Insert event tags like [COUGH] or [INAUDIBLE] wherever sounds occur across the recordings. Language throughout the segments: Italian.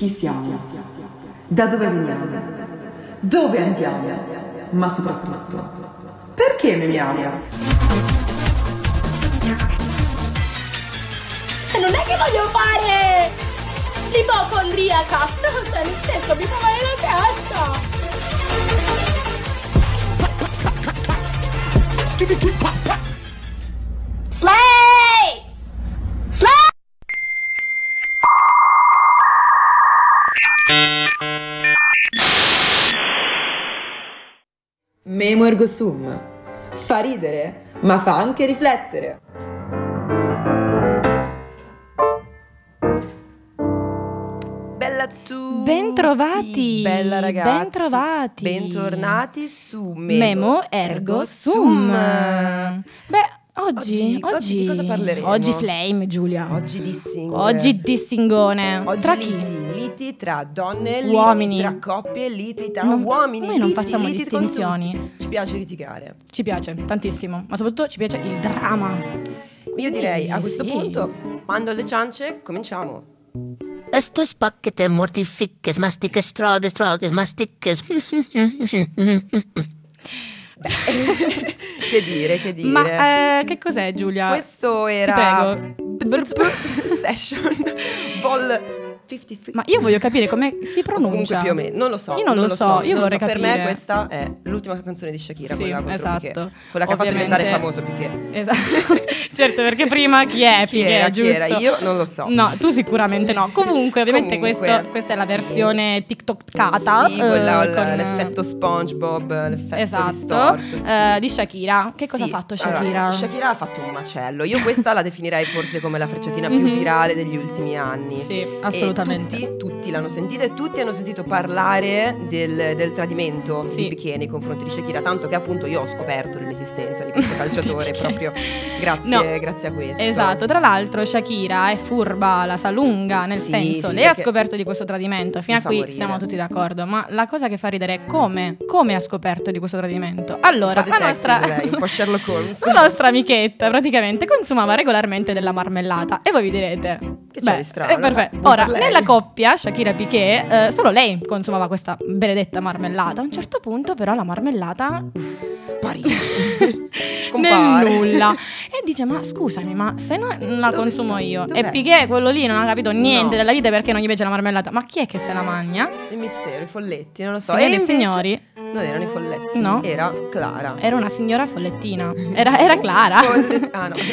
Chi siamo? Da dove veniamo? Dove andiamo? Ma soprattutto, perché memiamo? Non è che voglio fare l'ipocondriaca! No, cioè, nel senso, mi fa male la testa! Memo ergo sum. Fa ridere, ma fa anche riflettere. Bella tutti. Bentrovati. Bella ragazzi. Bentrovati. Bentornati su Memo, Memo ergo sum. Beh, Oggi- oggi, oggi di cosa parleremo? Oggi flame, Giulia. Oggi dissing. Oggi dissingone. Oggi Tra liti, chi? Liti tra donne, Uomini. liti tra coppie, liti tra Non- uomini. noi non liti- facciamo liti distinzioni. Ci piace litigare. Ci piace tantissimo, ma soprattutto ci piace il dramma. Io direi a questo sì. punto, mando alle ciance, cominciamo. Estos paquetes mortifiques, mastiques, strades, strades, mastiques. [LAUGHS] che dire, che dire. Ma eh, che cos'è Giulia? Questo era Ti prego. [LAUGHS] Session Vol 53. Ma io voglio capire come si pronuncia. Comunque più o meno, non lo so. Io non lo so, io non lo vorrei so. Per me capire. questa è l'ultima canzone di Shakira, Sì, quella esatto. Piqué. Quella che ha fatto Ovviamente- diventare famoso Piqué. Esatto. [LAUGHS] certo, perché prima chi è? Chi era? Chi giusto? era? Io non lo so. No, tu sicuramente no. Comunque, ovviamente Comunque, questo- questa è la sì. versione TikTokata. Sì, quella, eh, con- l'effetto SpongeBob, l'effetto Esatto, distorto. sì. eh, di Shakira. Che cosa Sì, ha fatto allora, Shakira? Shakira ha fatto un macello. Io questa la definirei forse come la frecciatina più Mhm. virale degli ultimi anni. Sì, E tutti, tutti l'hanno sentita e tutti hanno sentito parlare del, del tradimento Sì. di Piqué nei confronti di Shakira, tanto che appunto io ho scoperto l'esistenza di questo [LAUGHS] calciatore proprio grazie, No. grazie a questo. Esatto, tra l'altro Shakira è furba, la sa lunga, nel Sì, senso, sì, lei ha scoperto di questo tradimento, fino a qui morire. siamo tutti d'accordo, ma la cosa che fa ridere è come, come ha scoperto di questo tradimento. Allora, la nostra, lei, [LAUGHS] la nostra amichetta praticamente consumava regolarmente della marmellata e voi vi direte... Che c'è beh, di strano? eh, perfetto. Ora, lei. Nella coppia Shakira Piqué, eh, solo lei consumava questa benedetta marmellata. A un certo punto però la marmellata Sparito. [LAUGHS] nel nulla. E dice: Ma scusami, ma se non la Dove consumo sta? io Dov'è? e Piqué, quello lì, non ha capito niente No. della vita perché non gli piace la marmellata. Ma chi è che se la mangia? Il mistero, i folletti, non lo so. Signori e invece- signori, Non erano i folletti. No. Era Clara. era una signora follettina. Era, era Clara. [LAUGHS] Ah no. [LAUGHS]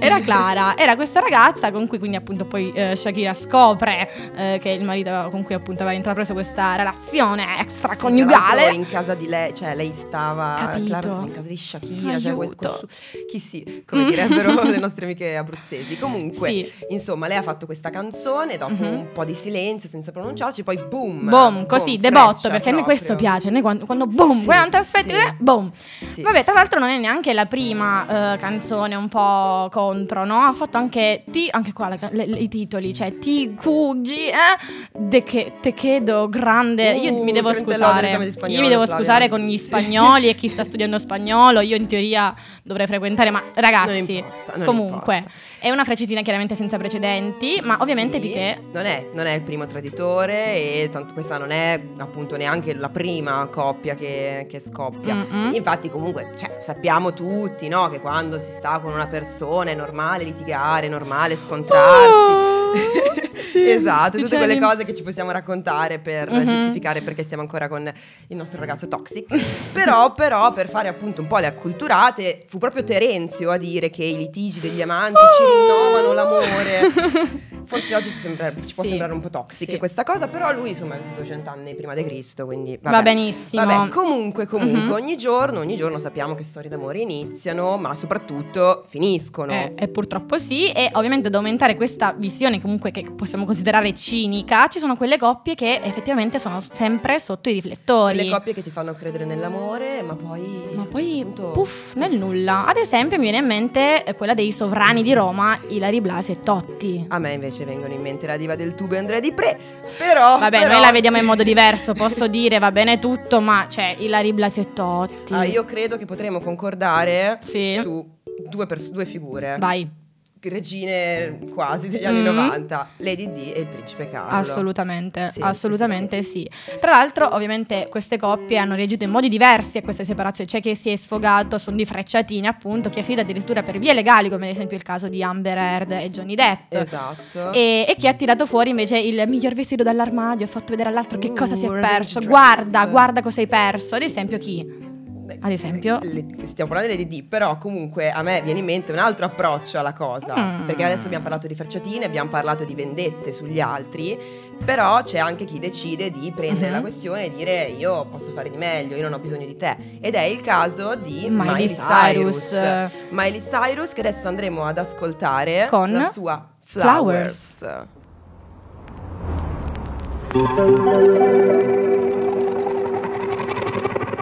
Era Clara, era questa ragazza con cui quindi appunto poi eh, Shakira scopre eh, che il marito con cui appunto aveva intrapreso questa relazione Sì, tra extraconiugale. l'altro in casa di lei, cioè lei stava, Capito. Clara stava in casa di Shakira, cioè quel- Aiuto. quel su- chi sì, come direbbero [LAUGHS] le nostre amiche abruzzesi. Comunque, Sì. insomma, lei ha fatto questa canzone, dopo Mhm. un po' di silenzio, senza pronunciarci, poi boom. Boom, così, boom, debotto, perché a noi questo piace. Noi quando, quando boom, Sì, quando non ti aspetti, sì. eh, boom. Sì. Vabbè, tra l'altro non è neanche la prima eh, canzone un po' contro, no? Ha fatto anche, ti, anche qua la- le- le- i titoli, cioè Ti Cugi, eh? Che, te chiedo grande. Io Uh, mi devo scusare. Io mi devo Flavia. scusare con gli spagnoli e [LAUGHS] chi sta studiando spagnolo. Io in teoria dovrei frequentare, ma ragazzi, Non importa, non comunque, importa. è una freccitina chiaramente senza precedenti, ma ovviamente Piqué non è, non è il primo traditore e tanto questa non è appunto neanche la prima coppia che, che scoppia. Mm-mm. Infatti comunque cioè, sappiamo tutti no, che quando si sta con una persona è normale litigare, è normale scontrarsi. [LAUGHS] sì, esatto, tutte dicevi. quelle cose che ci possiamo raccontare per Mhm. giustificare perché stiamo ancora con il nostro ragazzo toxic. però, però, per fare appunto un po' le acculturate, fu proprio Terenzio a dire che i litigi degli amanti ci rinnovano l'amore. Forse oggi ci, sembra- ci può Sì, sembrare un po' toxic sì. questa cosa, però lui insomma è vissuto cent'anni prima di Cristo, quindi vabbè. Va benissimo. Vabbè, comunque, comunque, Mhm. ogni giorno, ogni giorno sappiamo che storie d'amore iniziano, ma soprattutto finiscono. Eh, e purtroppo sì, e ovviamente ad aumentare questa visione comunque che possiamo considerare cinica, ci sono quelle coppie che effettivamente sono sempre sotto i riflettori. Le coppie che ti fanno credere nell'amore, ma poi. Ma poi, certo punto- puff, nel nulla. Ad esempio mi viene in mente eh, quella dei sovrani di Roma, Ilari Blasi e Totti. A me invece vengono in mente la diva del tubo e Andrea Di Pre. Però. Vabbè, però noi la vediamo sì. in modo diverso, [LAUGHS] posso dire, va bene tutto, ma c'è Ilari Blasi e Totti. Ah, io credo che potremo concordare Sì. su due, pers- due figure. Vai. Regine quasi degli anni Mm. 90, Lady D e il principe Carlo. Assolutamente, Sì, assolutamente sì, Tra l'altro, ovviamente, queste coppie hanno reagito in modi diversi a queste separazioni. C'è chi si è sfogato, sono di frecciatini, appunto, chi ha finito addirittura per vie legali, come ad esempio il caso di Amber Heard e Johnny Depp. Esatto. E, e chi ha tirato fuori invece il miglior vestito dall'armadio, ha fatto vedere all'altro che Uh, cosa si è perso. Guarda, guarda cosa hai perso. Ad esempio, chi? Ad esempio? Le- stiamo parlando di Lady D, però comunque a me viene in mente un altro approccio alla cosa. Mm. Perché adesso abbiamo parlato di frecciatine, abbiamo parlato di vendette sugli altri, però c'è anche chi decide di prendere Mhm. la questione e dire io posso fare di meglio, io non ho bisogno di te. Ed è il caso di Miley Miley, Cyrus. Cyrus. Miley Cyrus che adesso andremo ad ascoltare Con la sua Flowers. Flowers.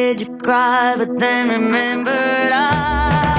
Started to cry, but then remembered. I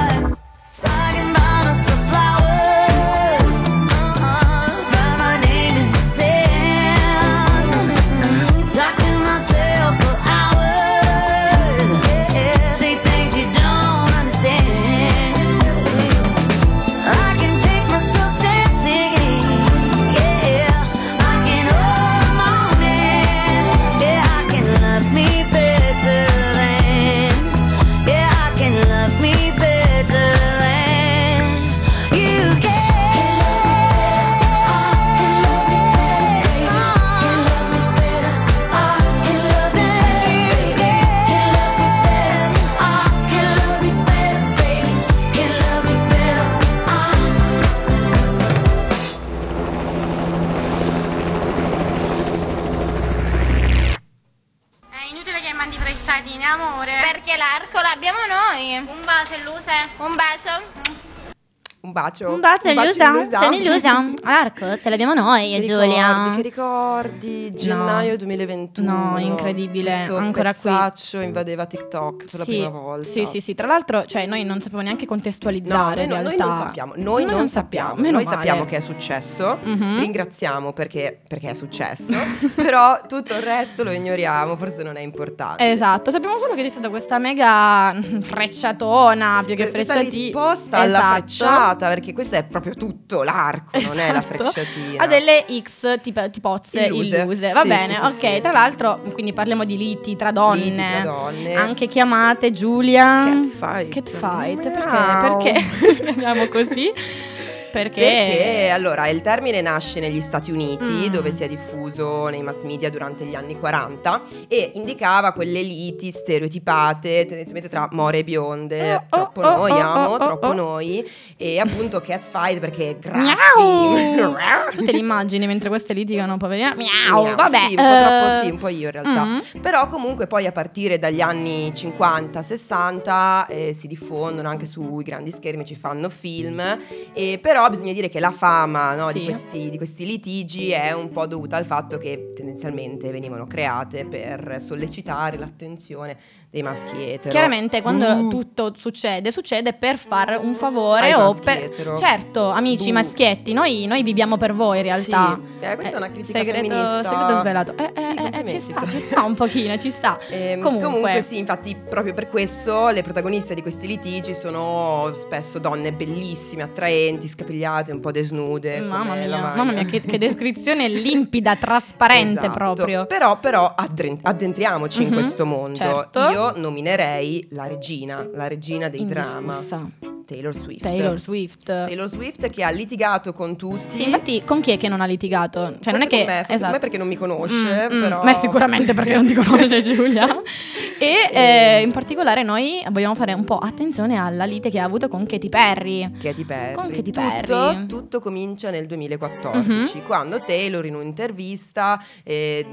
Perché l'arco l'abbiamo noi. Un bacio, Luce. Un bacio. Un bacio. Un bacio, Illusa. Illusa. Sono Illusa. All'arco, ce l'abbiamo noi, Che Giulia. ricordi, che ricordi? Gennaio 2021. No, incredibile, Questo ancora qui. pezzaccio invadeva TikTok per la Sì, prima volta. Sì, sì, sì. Tra l'altro, cioè, noi non sappiamo neanche No, contestualizzare. noi, no- noi non sappiamo, noi non sappiamo, noi male. sappiamo che è successo, Mhm. ringraziamo perché, perché è successo, [LAUGHS] però tutto il resto lo ignoriamo, forse non è importante. Esatto, sappiamo solo che c'è stata questa mega frecciatona, Sì, più che frecciatina. risposta alla frecciata, perché questo è proprio tutto l'arco, non è la Esatto. frecciatina. Ha delle X tipo, tipozze Illuse. illuse. Va Sì, bene, sì, ok. sì. Tra l'altro, quindi parliamo di liti tra donne. Liti tra donne. Anche chiamate Giulia. Catfight. Catfight. Perché? Perché [LAUGHS] chiamiamo così? [LAUGHS] Perché? Perché allora il termine nasce negli Stati Uniti, Mm. dove si è diffuso nei mass media durante gli anni 40 e indicava quelle liti stereotipate, tendenzialmente tra more e bionde, Oh, troppo oh, noi, oh, amo, oh, oh, troppo oh. noi, e appunto catfight perché graffi. [LAUGHS] Tu te li immagini mentre queste litigano, poverina? Miau, Miau, vabbè. Sì, un po' eh, troppo sì, un po' io in realtà. mm. Però comunque poi a partire dagli anni 50-60 eh, si diffondono anche sui grandi schermi, ci fanno film, e però bisogna dire che la fama no, di, Sì. questi, di questi litigi è un po' dovuta al fatto che tendenzialmente venivano create per sollecitare l'attenzione dei maschi etero. Chiaramente quando Uh. tutto succede, succede per fare un favore Ai o per... etero. Certo, amici Uh. maschietti, noi, noi viviamo per voi in realtà. Sì, eh, questa è una critica segreto, femminista. segreto svelato. Eh, Sì, eh, eh, ci sta, ci sta un pochino, ci sta. [LAUGHS] Ehm, Comunque. comunque. sì, infatti proprio per questo le protagoniste di questi litigi sono spesso donne bellissime, attraenti, scapigliate, un po' desnude. Mamma mia, mamma mia, che, che descrizione [LAUGHS] limpida, trasparente Esatto. proprio. Però, però addentriamoci in Mhm, questo mondo. certo. Io nominerei la regina, la regina dei drama, Indiscussa. Taylor Swift. Taylor Swift. Taylor Swift che ha litigato con tutti. Sì, infatti con chi è che non ha litigato? Cioè non è Forse che me, forse esatto. con me perché non mi conosce, Mm, mm, però Beh, sicuramente perché non ti conosce [LAUGHS] Giulia. E eh, in particolare noi vogliamo fare un po' attenzione alla lite che ha avuto con Katy Perry. Katy Perry. Con Katy tutto, Perry. tutto comincia nel 2014, Mhm. quando Taylor in un'intervista eh,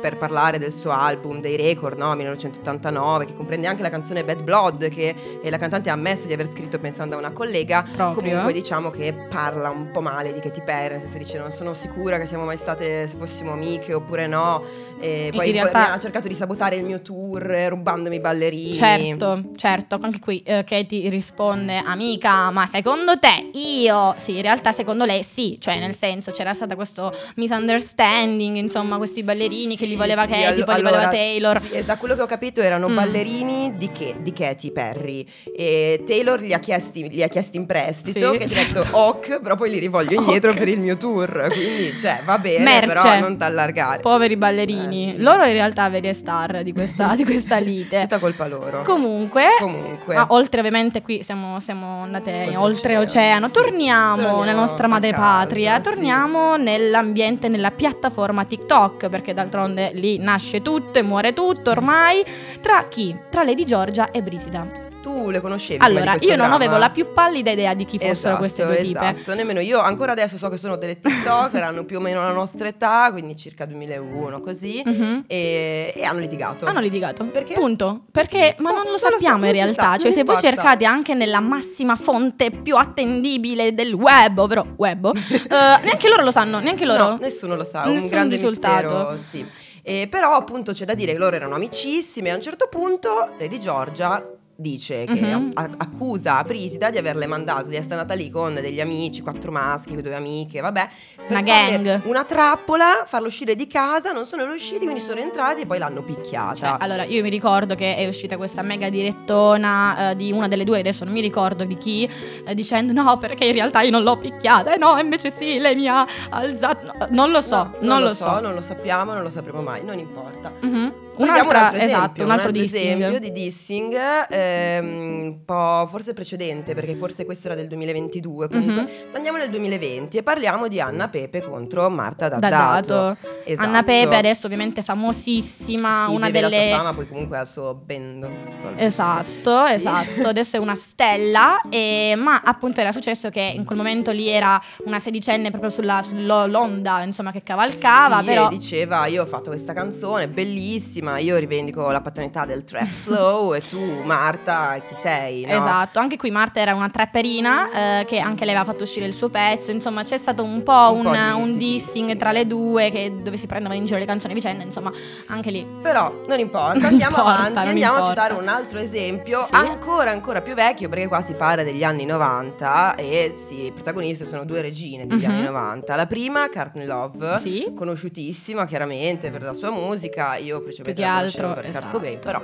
per parlare del suo album dei record, no, 1989, che comprende anche la canzone Bad Blood, che eh, la cantante ha ammesso di aver scritto pensando a una collega, Proprio. comunque diciamo che parla un po' male di Katy Perry, nel senso dice non sono sicura che siamo mai state, se fossimo amiche oppure no, e In poi realtà- mi ha cercato di sabotare il mio tour eh, rubandomi i ballerini. Certo, certo, anche qui eh, Katy risponde amica, ma secondo te io? Sì, in realtà secondo lei sì, cioè nel senso c'era stato questo misunderstanding, insomma, questi ballerini che li Sì, voleva sì, Katy, allo- poi li voleva Taylor. sì, e da quello che ho capito erano Mm. ballerini di, che, di Katy Perry. E Taylor li ha chiesti, li ha chiesti in prestito, Sì. che ti ha detto [LAUGHS] ok, però poi li rivoglio indietro Ok. per il mio tour. Quindi, cioè, va bene, Merce. però non t'allargare. Poveri ballerini. Eh, sì. Loro in realtà veri star di questa, di questa [LAUGHS] lite. Tutta colpa loro. Comunque, Comunque. ma oltre ovviamente qui siamo, siamo andate Oltre oltre oceano, sì. torniamo, Torniamo nella nostra madre casa, patria, sì. torniamo nell'ambiente, nella piattaforma TikTok, perché d'altronde lì nasce tutto e muore tutto ormai. Tra chi? Tra Lady Giorgia e Brisida. Tu le conoscevi? Allora, io non dramma? avevo la più pallida idea di chi fossero Esatto, queste due tipe. Esatto, nemmeno io. Ancora adesso so che sono delle TikToker, [LAUGHS] hanno più o meno la nostra età, quindi circa 2001, così. Mhm. E, e hanno litigato. Hanno litigato. Perché? Punto. Perché, ma No, non lo sappiamo non in realtà. sa, cioè, se voi importa. cercate anche nella massima fonte più attendibile del web, ovvero web, [LAUGHS] eh, neanche loro lo sanno, neanche loro. No, nessuno lo sa, un Nessun grande risultato. mistero, sì. Eh, però appunto c'è da dire che loro erano amicissime e a un certo punto Lady Giorgia dice che Mhm. a- accusa Prisida di averle mandato di essere andata lì con degli amici, quattro maschi, due amiche, vabbè, Una gang. una trappola, farlo uscire di casa, non sono riusciti, quindi sono entrati e poi l'hanno picchiata. Cioè, allora, io mi ricordo che è uscita questa mega direttona eh, di una delle due, adesso non mi ricordo di chi, eh, dicendo no, perché in realtà io non l'ho picchiata, e no, invece sì, lei mi ha alzato. no, non lo so, No, non, lo so. non lo sappiamo, non lo sapremo mai, non importa. Mhm. Un'altra, un altro esempio, esatto, un altro, dissing. esempio di dissing, ehm, un po' forse precedente, perché forse questo era del 2022. Comunque, Mhm. andiamo nel 2020 e parliamo di Anna Pepe contro Marta D'Addato. D'Addato. Esatto. Anna Pepe adesso ovviamente famosissima, sì, una beve la delle sua fama, poi comunque ha il suo band. Esatto, Sì. esatto, adesso è una stella, e- ma appunto era successo che in quel momento lì era una sedicenne proprio sulla, sull'onda, insomma, che cavalcava, Sì, però... e diceva io ho fatto questa canzone bellissima, io rivendico la paternità del trap flow e tu Marta chi sei? No? Esatto, anche qui Marta era una trapperina eh, che anche lei aveva fatto uscire il suo pezzo, insomma c'è stato un po' Un un, po' di- un di dissing dissing. tra le due che- dove si prendevano in giro le canzoni a vicenda, insomma anche lì. Però non importa, Non andiamo importa, avanti, non andiamo importa. a citare un altro esempio, Sì. ancora ancora più vecchio, perché qua si parla degli anni 90 e sì, i protagonisti sono due regine degli Mhm. anni 90. La prima, Courtney Love, Sì. conosciutissima chiaramente per la sua musica, io principalmente che altro, per Kurt esatto. Cobain, però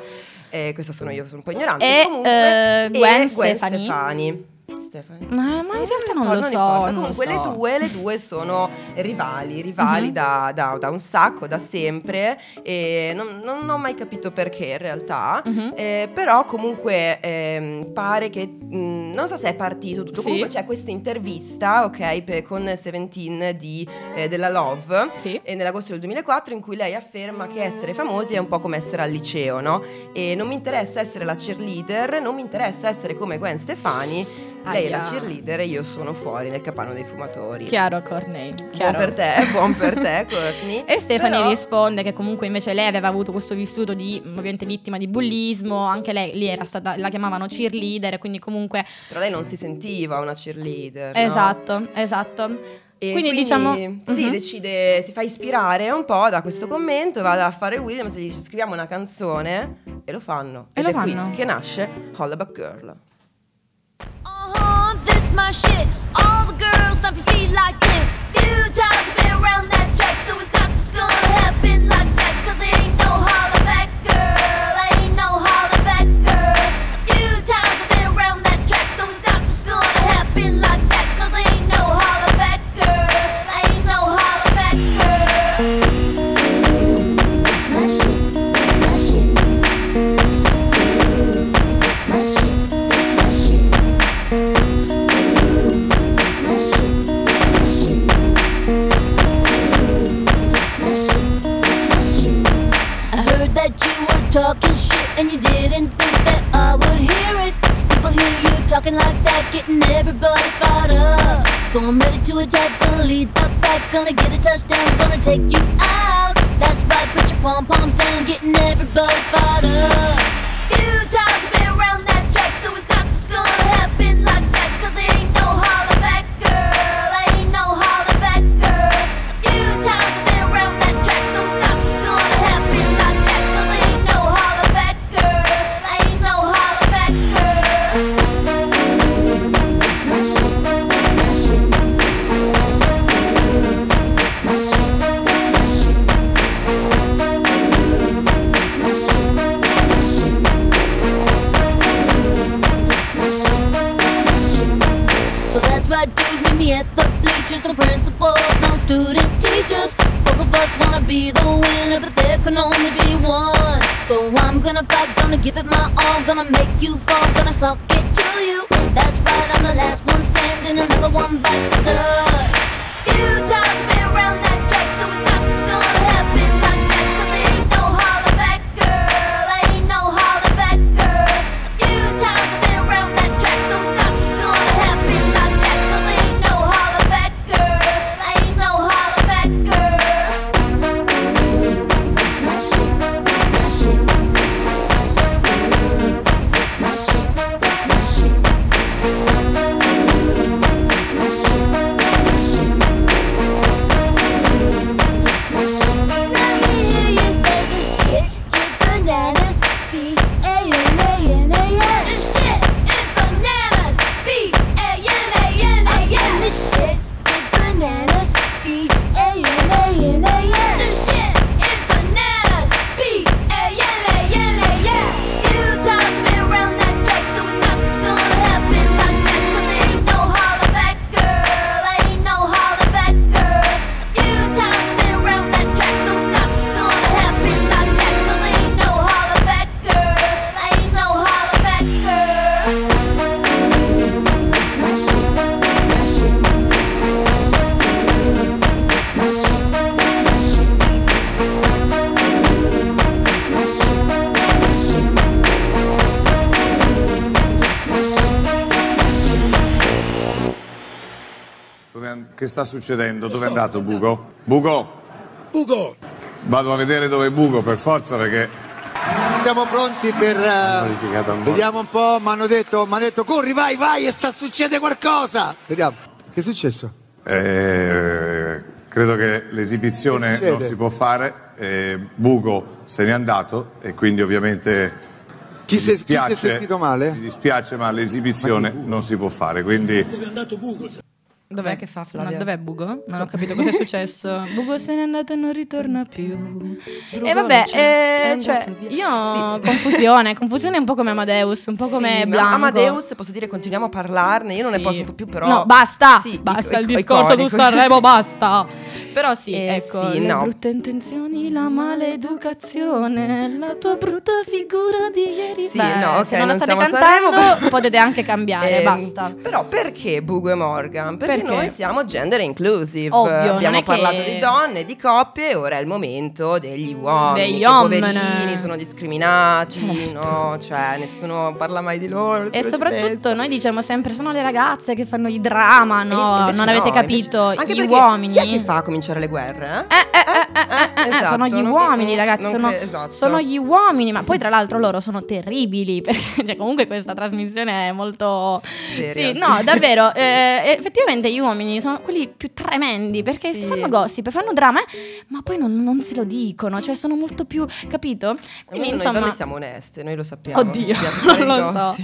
eh, questa sono io, sono un po' ignorante. E Comunque, eh, Gwen, e Gwen Stefani. Stefani. Stefani. Ma, ma in realtà non importa, lo so, non lo Comunque le so. due, le due sono rivali, rivali Mhm. da, da- da un sacco, da sempre. E non, non ho mai capito perché in realtà. Mhm. Eh, però comunque ehm, pare che mh, non so se è partito tutto. Sì. Comunque c'è questa intervista, ok, per- con Seventeen di, eh, della Love Sì. e nell'agosto del 2004 in cui lei afferma che essere famosi è un po' come essere al liceo, no? E non mi interessa essere la cheerleader, non mi interessa essere come Gwen Stefani. Lei è la cheerleader e io sono fuori nel capano dei fumatori. Chiaro. Buon Chiaro. per te, [LAUGHS] buon per te, Courtney. E Stefani Però- risponde che comunque invece lei aveva avuto questo vissuto di ovviamente vittima di bullismo, anche lei lì era stata, la chiamavano cheerleader, quindi comunque Però lei non si sentiva una cheerleader. no? esatto, esatto. E quindi, diciamo sì, Mhm. decide, si fa ispirare un po' da questo commento, va a fare Williams e gli dice scriviamo una canzone e lo fanno. E Ed lo è qui fanno. che nasce About Girl. Uh-huh, this my shit. All the girls stomp your feet like this. Few times I've been around that track, so it's not just gonna happen like that. So I'm ready to attack, gonna lead the pack, gonna get a touchdown, gonna take you out. That's right, put your pom poms down, getting everybody fired up. Few right, dude, meet me at the bleachers. No principals, no student teachers. Both of us wanna be the winner, but there can only be one. So I'm gonna fight, gonna give it my all, gonna make you fall, gonna suck it to you. That's right, I'm the last one standing, another one bites the dust. Few times I've been around sta succedendo? Dove è andato Bugo? Bugo! Bugo! Vado a vedere dove è Bugo per forza perché Siamo pronti per... eh, vediamo un po', mi hanno detto, m'hanno detto corri, vai, vai, e sta succede qualcosa. Vediamo, che è successo? eh, credo che l'esibizione Che non si può fare. eh, Bugo se n'è andato e quindi ovviamente Chi mi si, chi si è dispiace- sentito male? Mi dispiace ma l'esibizione non si può fare, quindi Com'è che fa Flavia? No, dov'è Bugo? Non ho capito cosa è [LAUGHS] successo. Bugo se n'è andato e non ritorna più. Brugo e vabbè, è eh, cioè, io Sì. confusione, confusione un po' come Amadeus, un po' come Sì, Blanco. Amadeus, posso dire, continuiamo a parlarne. Io non ne Sì. posso un po' più, però. No, basta, Sì, basta ic- il discorso iconico. su Sanremo, [LAUGHS] basta. Però sì, Eh, ecco, sì, le no. brutte intenzioni, la maleducazione, la tua brutta figura di ieri. Sì, Beh, no, ok, se non la non state siamo a Sanremo, cantando però- potete anche cambiare, [LAUGHS] Ehm, basta. Però perché Bugo e Morgan? Perché, Perché? noi siamo gender inclusive. Ovvio, Abbiamo parlato che- di donne, di coppie, ora è il momento degli uomini. Degli che uomini. poverini sono discriminati, Certo. no? Cioè, nessuno parla mai di loro. E soprattutto noi diciamo sempre sono le ragazze che fanno i drama, E no? Non avete no, capito? invece- Anche Gli uomini. Chi è che fa cominciare le guerre? eh? Eh, eh, eh, eh, eh, eh, esatto, sono gli uomini, ragazzi. Sono, cre- esatto. sono gli uomini, ma poi tra l'altro loro sono terribili. [LAUGHS] Perché cioè, comunque questa trasmissione è molto. Seria, sì, sì. no, davvero. [LAUGHS] eh, effettivamente gli uomini sono quelli più tremendi perché Sì. fanno gossip, fanno drama, eh, ma poi non, non se lo dicono. Cioè, sono molto più. Capito? Quindi noi insomma. donne siamo oneste, noi lo sappiamo. Oddio, [LAUGHS] non lo so.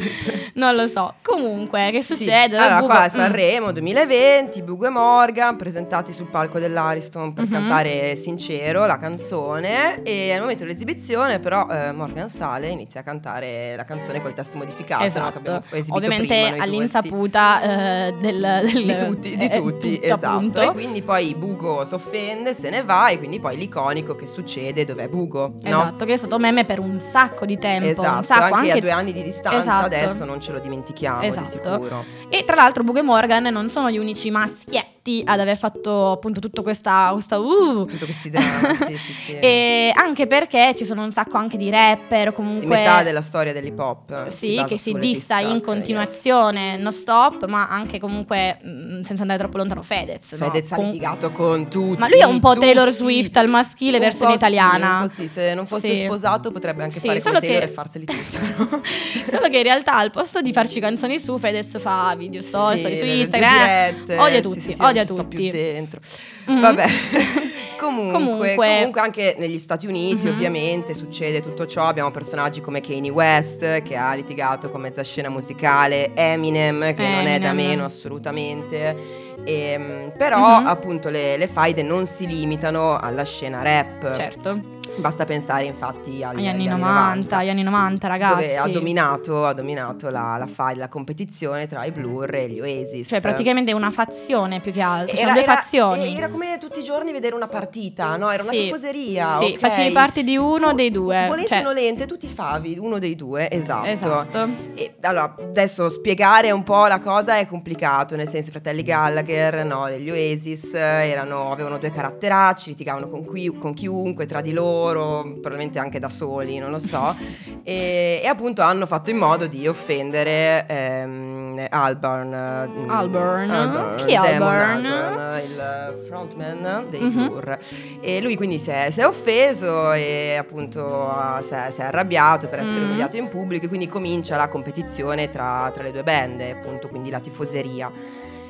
Non lo so. Comunque, che Sì. succede? Allora, Bugo- qua a mm. Sanremo 2020, Bugo e Morgan presentati sul palco dell'Ariston per Mhm. cantare Sincero, la canzone. E al momento dell'esibizione, però, eh, Morgan sale e inizia a cantare la canzone col testo modificato. no, Esatto, esibito ovviamente prima noi due, all'insaputa eh, del, del- Di tutti, di eh, tutti, tutto, esatto. appunto. E quindi poi Bugo si offende, se ne va, e quindi poi l'iconico che succede dov'è Bugo, no? Esatto, che è stato meme per un sacco di tempo. Esatto, sacco, anche, a due anni di distanza Esatto. adesso non ce lo dimentichiamo Esatto. di sicuro. E tra l'altro Bugo e Morgan non sono gli unici maschietti ad aver fatto appunto tutto questa, questa uh, Tutti questi drammi, [LAUGHS] sì, sì, sì. E anche perché ci sono un sacco anche di rapper comunque Sì, metà della storia dell'hip hop. Sì, che si dissa diss in continuazione, non stop, ma anche comunque mh, senza andare troppo lontano Fedez. yes. no? Fedez ha Con- litigato con tutti. Ma lui è un po' Taylor tutti. Swift al maschile, versione sì, italiana. po' sì, se non fosse Sì. sposato potrebbe anche Sì, fare come solo Taylor che- e farseli [LAUGHS] tutti. Solo che in realtà al posto di farci canzoni su, Fedez fa video story, Sì, su Instagram. dirette, odia sì, tutti, sì, sì, odia non ci sto più tutti. dentro. Mhm. Vabbè. [LAUGHS] comunque, Comunque- comunque anche negli Stati Uniti Mhm. ovviamente succede tutto ciò. Abbiamo personaggi come Kanye West che ha litigato con mezza scena musicale, Eminem che non è da Eminem. meno assolutamente. Ehm, però Mhm. appunto le, le faide non si limitano alla scena rap. Certo, Basta pensare infatti agli, agli anni agli 90, agli anni 90 ragazzi. dove ha dominato, ha dominato la, la, fa- la competizione tra i Blur e gli Oasis. Cioè praticamente una fazione più che altro, era, sono due era- fazioni. era come tutti i giorni vedere una partita, no? Era una Sì. tifoseria. Sì, ok? facevi parte di uno Tu, dei due. Volente cioè- o nolente, tu ti favi uno dei due, esatto. Esatto. E, allora, adesso spiegare un po' la cosa è complicato, nel senso i fratelli Gallagher, no, degli Oasis, erano- avevano due caratteracci, litigavano con, qui- con chiunque, tra di loro, probabilmente anche da soli, non lo so, e, e appunto hanno fatto in modo di offendere ehm, Albarn. eh, Albarn? Chi è Damon Albarn? Albarn, il frontman dei Mhm. Blur. E lui quindi si è, si è offeso e appunto ha- si è, si è arrabbiato per essere Mm. umiliato in pubblico e quindi comincia la competizione tra, tra le due band, appunto quindi la tifoseria.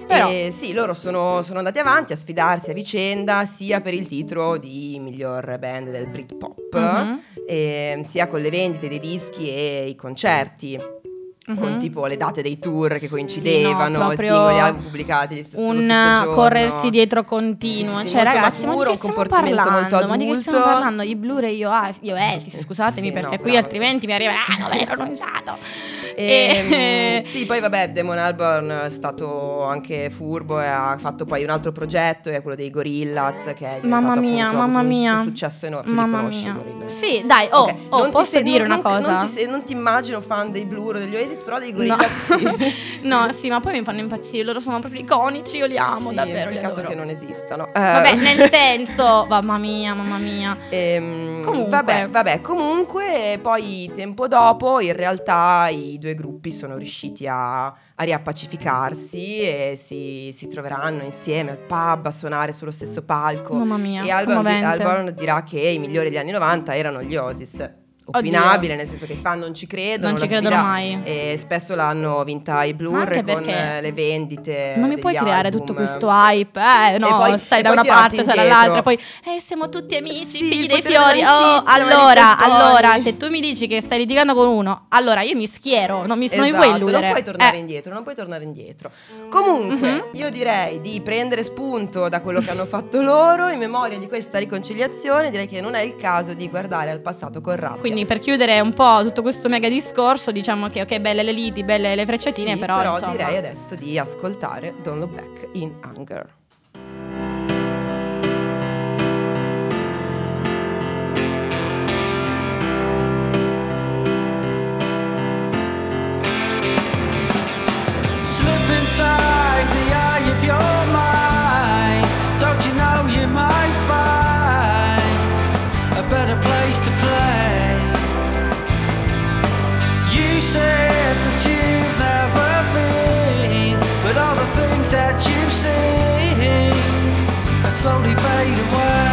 Però- E sì, loro sono, sono andati avanti a sfidarsi a vicenda sia per il titolo di miglior band del Britpop, Mhm. e sia con le vendite dei dischi e i concerti. Con Mhm. tipo le date dei tour che coincidevano, Sì, no, i singoli album pubblicati gli stessi, un corrersi dietro continuo. Sì, sì, cioè, ragazzi, ma maturo, che un comportamento parlando? molto Ma di che stiamo adulto. parlando? Gli Blu e io Oasis, io Oasis, scusatemi Sì, perché no, qui bravo. altrimenti mi arriveranno aver pronunciato. E, [LAUGHS] sì, poi vabbè, Damon Albarn è stato anche furbo e ha fatto poi un altro progetto, è quello dei Gorillaz, che è Mamma mia, mamma un mia. su- successo enorme. Mamma mia. Gorillaz? Sì, dai, oh, Ok, oh, non ti posso sei- dire non- una non- cosa? Non ti, non ti immagino fan dei Blur o degli Oasis, però dei No. Gorillaz sì. [LAUGHS] no, sì, ma poi mi fanno impazzire, loro sono proprio iconici, io li amo, Sì, davvero. li Peccato adoro. che non esistano. Eh, Vabbè, nel senso, [LAUGHS] mamma mia, mamma mia. Ehm, Comunque. Vabbè, vabbè, comunque poi tempo dopo in realtà i due gruppi sono riusciti a, a riappacificarsi e si, si troveranno insieme al pub a suonare sullo stesso palco. Mamma mia, e Albarn, di-. Albarn dirà che i migliori degli anni 90 erano gli Oasis. Opinabile, nel senso che i fan non ci credono. Non ci credono sfida- mai. E spesso l'hanno vinta i Blur con le vendite. Non mi puoi creare album. tutto questo hype, eh, no, poi- stai da una parte, stai dall'altra, poi eh, siamo tutti amici, Sì, figli dei fiori. Oh, allora, allora, se tu mi dici che stai litigando con uno, allora io mi schiero, non mi, non mi Esatto, illudere. non puoi tornare Eh, indietro, non puoi tornare indietro. Comunque, Mhm. io direi di prendere spunto da quello che hanno fatto loro in memoria di questa riconciliazione, direi che non è il caso di guardare al passato con rabbia. Quindi per chiudere un po' tutto questo mega discorso, diciamo che ok, belle le liti, belle le frecciatine, Sì, però, insomma, direi adesso di ascoltare Don't Look Back in Anger. Slowly fade away.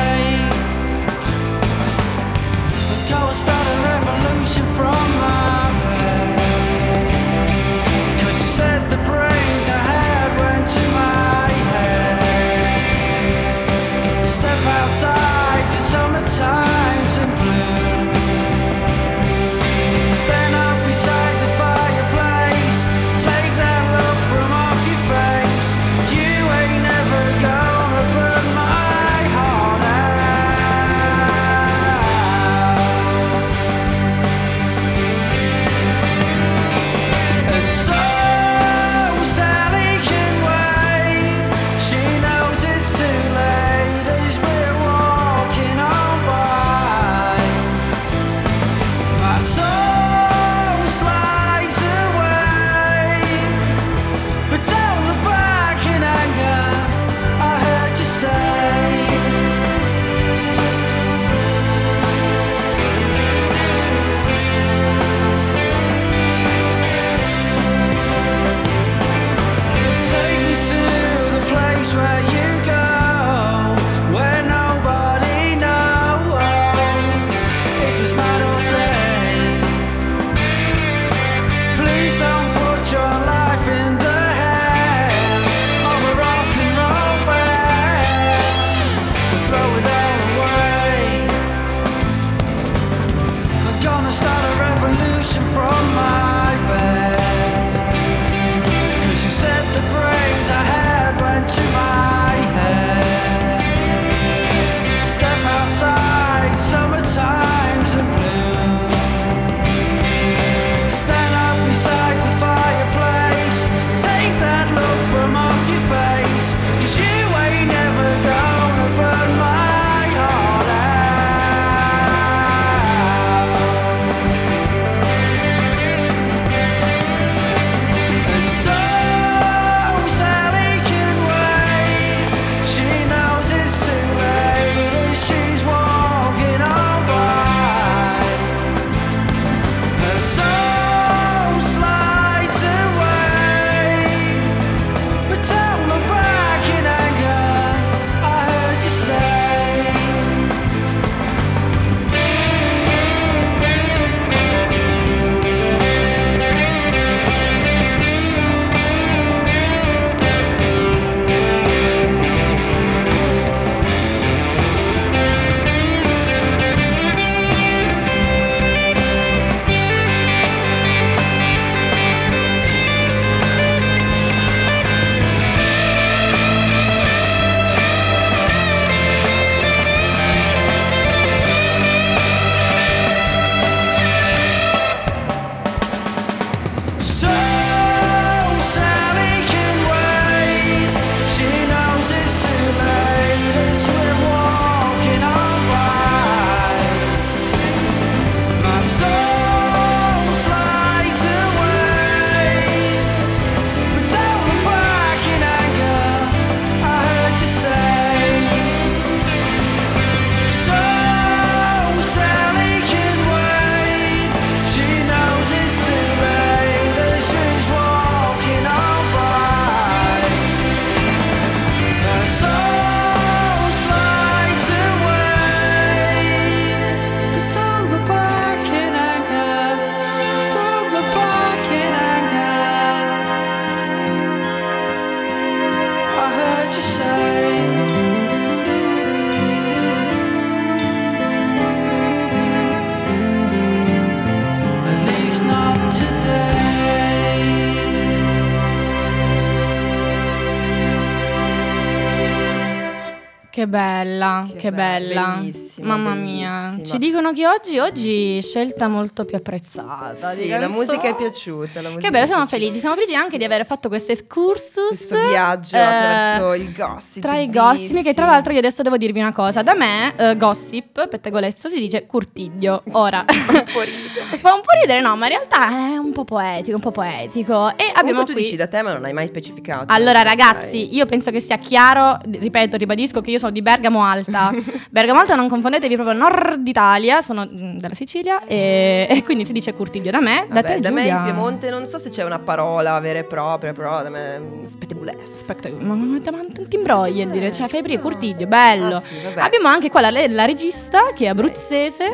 Che bella, che, bella. bellissima, Mamma mia. bellissima. Ci dicono che oggi, oggi scelta molto più apprezzata. Sì, la musica è piaciuta. la musica Che bello, siamo felici. Siamo felici anche di aver fatto questo excursus. Questo viaggio eh, attraverso il gossip. Tra i gossip, che tra l'altro io adesso devo dirvi una cosa. Da me, eh, gossip, pettegolezzo, si dice curtiglio. Ora, [LAUGHS] [LAUGHS] fa un po' ridere, no, ma in realtà è un po' poetico, un po' poetico. E abbiamo Comunque tu qui... dici da te, ma non hai mai specificato. Allora, Lo sai. ragazzi, io penso che sia chiaro, ripeto, ribadisco che io sono di Bergamo Alta. [LAUGHS] Bergamo Alta non confondetevi proprio nord Italia, sono mm, dalla Sicilia e, e quindi si dice curtiglio da me, da Vabbè, te da me Giulia. in Piemonte non so se c'è una parola vera e propria, però da me spettegulesse. Aspetta, ma, ma, ma ti imbrogli a dire, cioè fai aprire curtiglio, bello. Ah, sì. Abbiamo anche qua la, la regista che è abruzzese.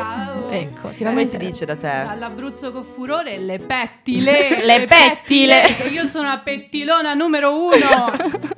Ecco, Come si dice da te? All'Abruzzo con furore le [LAUGHS] pettile. Le pettile. Io sono una pettilona numero uno. [LAUGHS]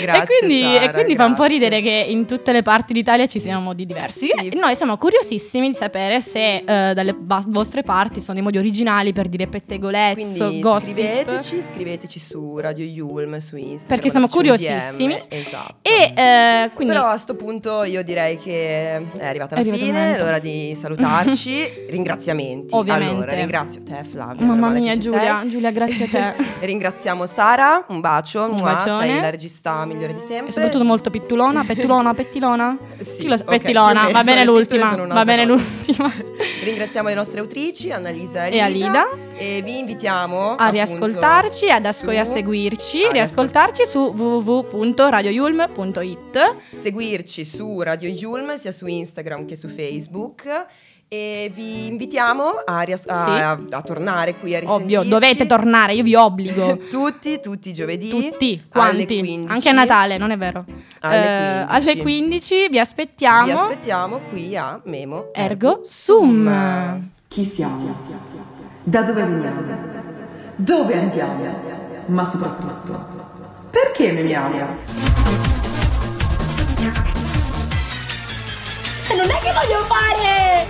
Grazie, e quindi, e Sara, quindi fa un po' ridere che in tutte le parti d'Italia ci siano modi diversi. Sì. E Noi siamo curiosissimi di sapere se eh, dalle va- vostre parti sono dei modi originali per dire pettegolezzo, Quindi gossip. scriveteci, scriveteci su Radio Yulm, su Instagram. Perché siamo curiosissimi. Esatto. E eh, quindi Però a sto punto io direi che è arrivata È la il fine, è l'ora di salutarci. [LAUGHS] Ringraziamenti. Ovviamente. Allora, ringrazio te Flavia. Mamma mia, Giulia. Giulia, grazie a te. E [LAUGHS] ringraziamo Sara, un bacio, Un bacione. sei la regista migliore di sempre. E soprattutto molto pittulona, pettulona, pettilona. [LAUGHS] Sì, Chi lo ok, pettilona, va bene l'ultima. Va bene l'ultima. [LAUGHS] Ringraziamo le nostre autrici, Annalisa e Alida. E vi invitiamo A riascoltarci, ad asco- a seguirci, a riascoltarci su www.radioyulm.it. seguirci su Radio Yulm sia su Instagram che su Facebook e vi invitiamo a, rias- a- Sì. a- a tornare qui a risentirci Ovvio, dovete tornare, io vi obbligo. [LAUGHS] tutti, tutti i giovedì Tutti, alle quanti? 15. Anche a Natale, non è vero? Alle Eh, 15. alle 15 vi aspettiamo. vi aspettiamo qui a Memo Ergo Sum. Chi siamo? Da dove veniamo? Dove andiamo? Ma soprattutto, perché memiamo? Non è che voglio fare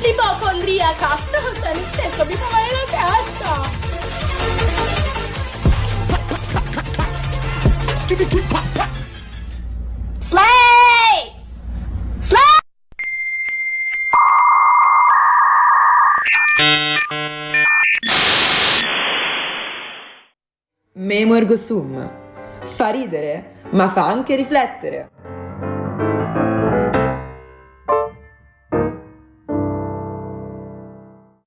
l'ipocondriaca. Cioè, nel senso, mi fa male la testa. Slay! Slay! Memo ergo sum. Fa ridere, ma fa anche riflettere.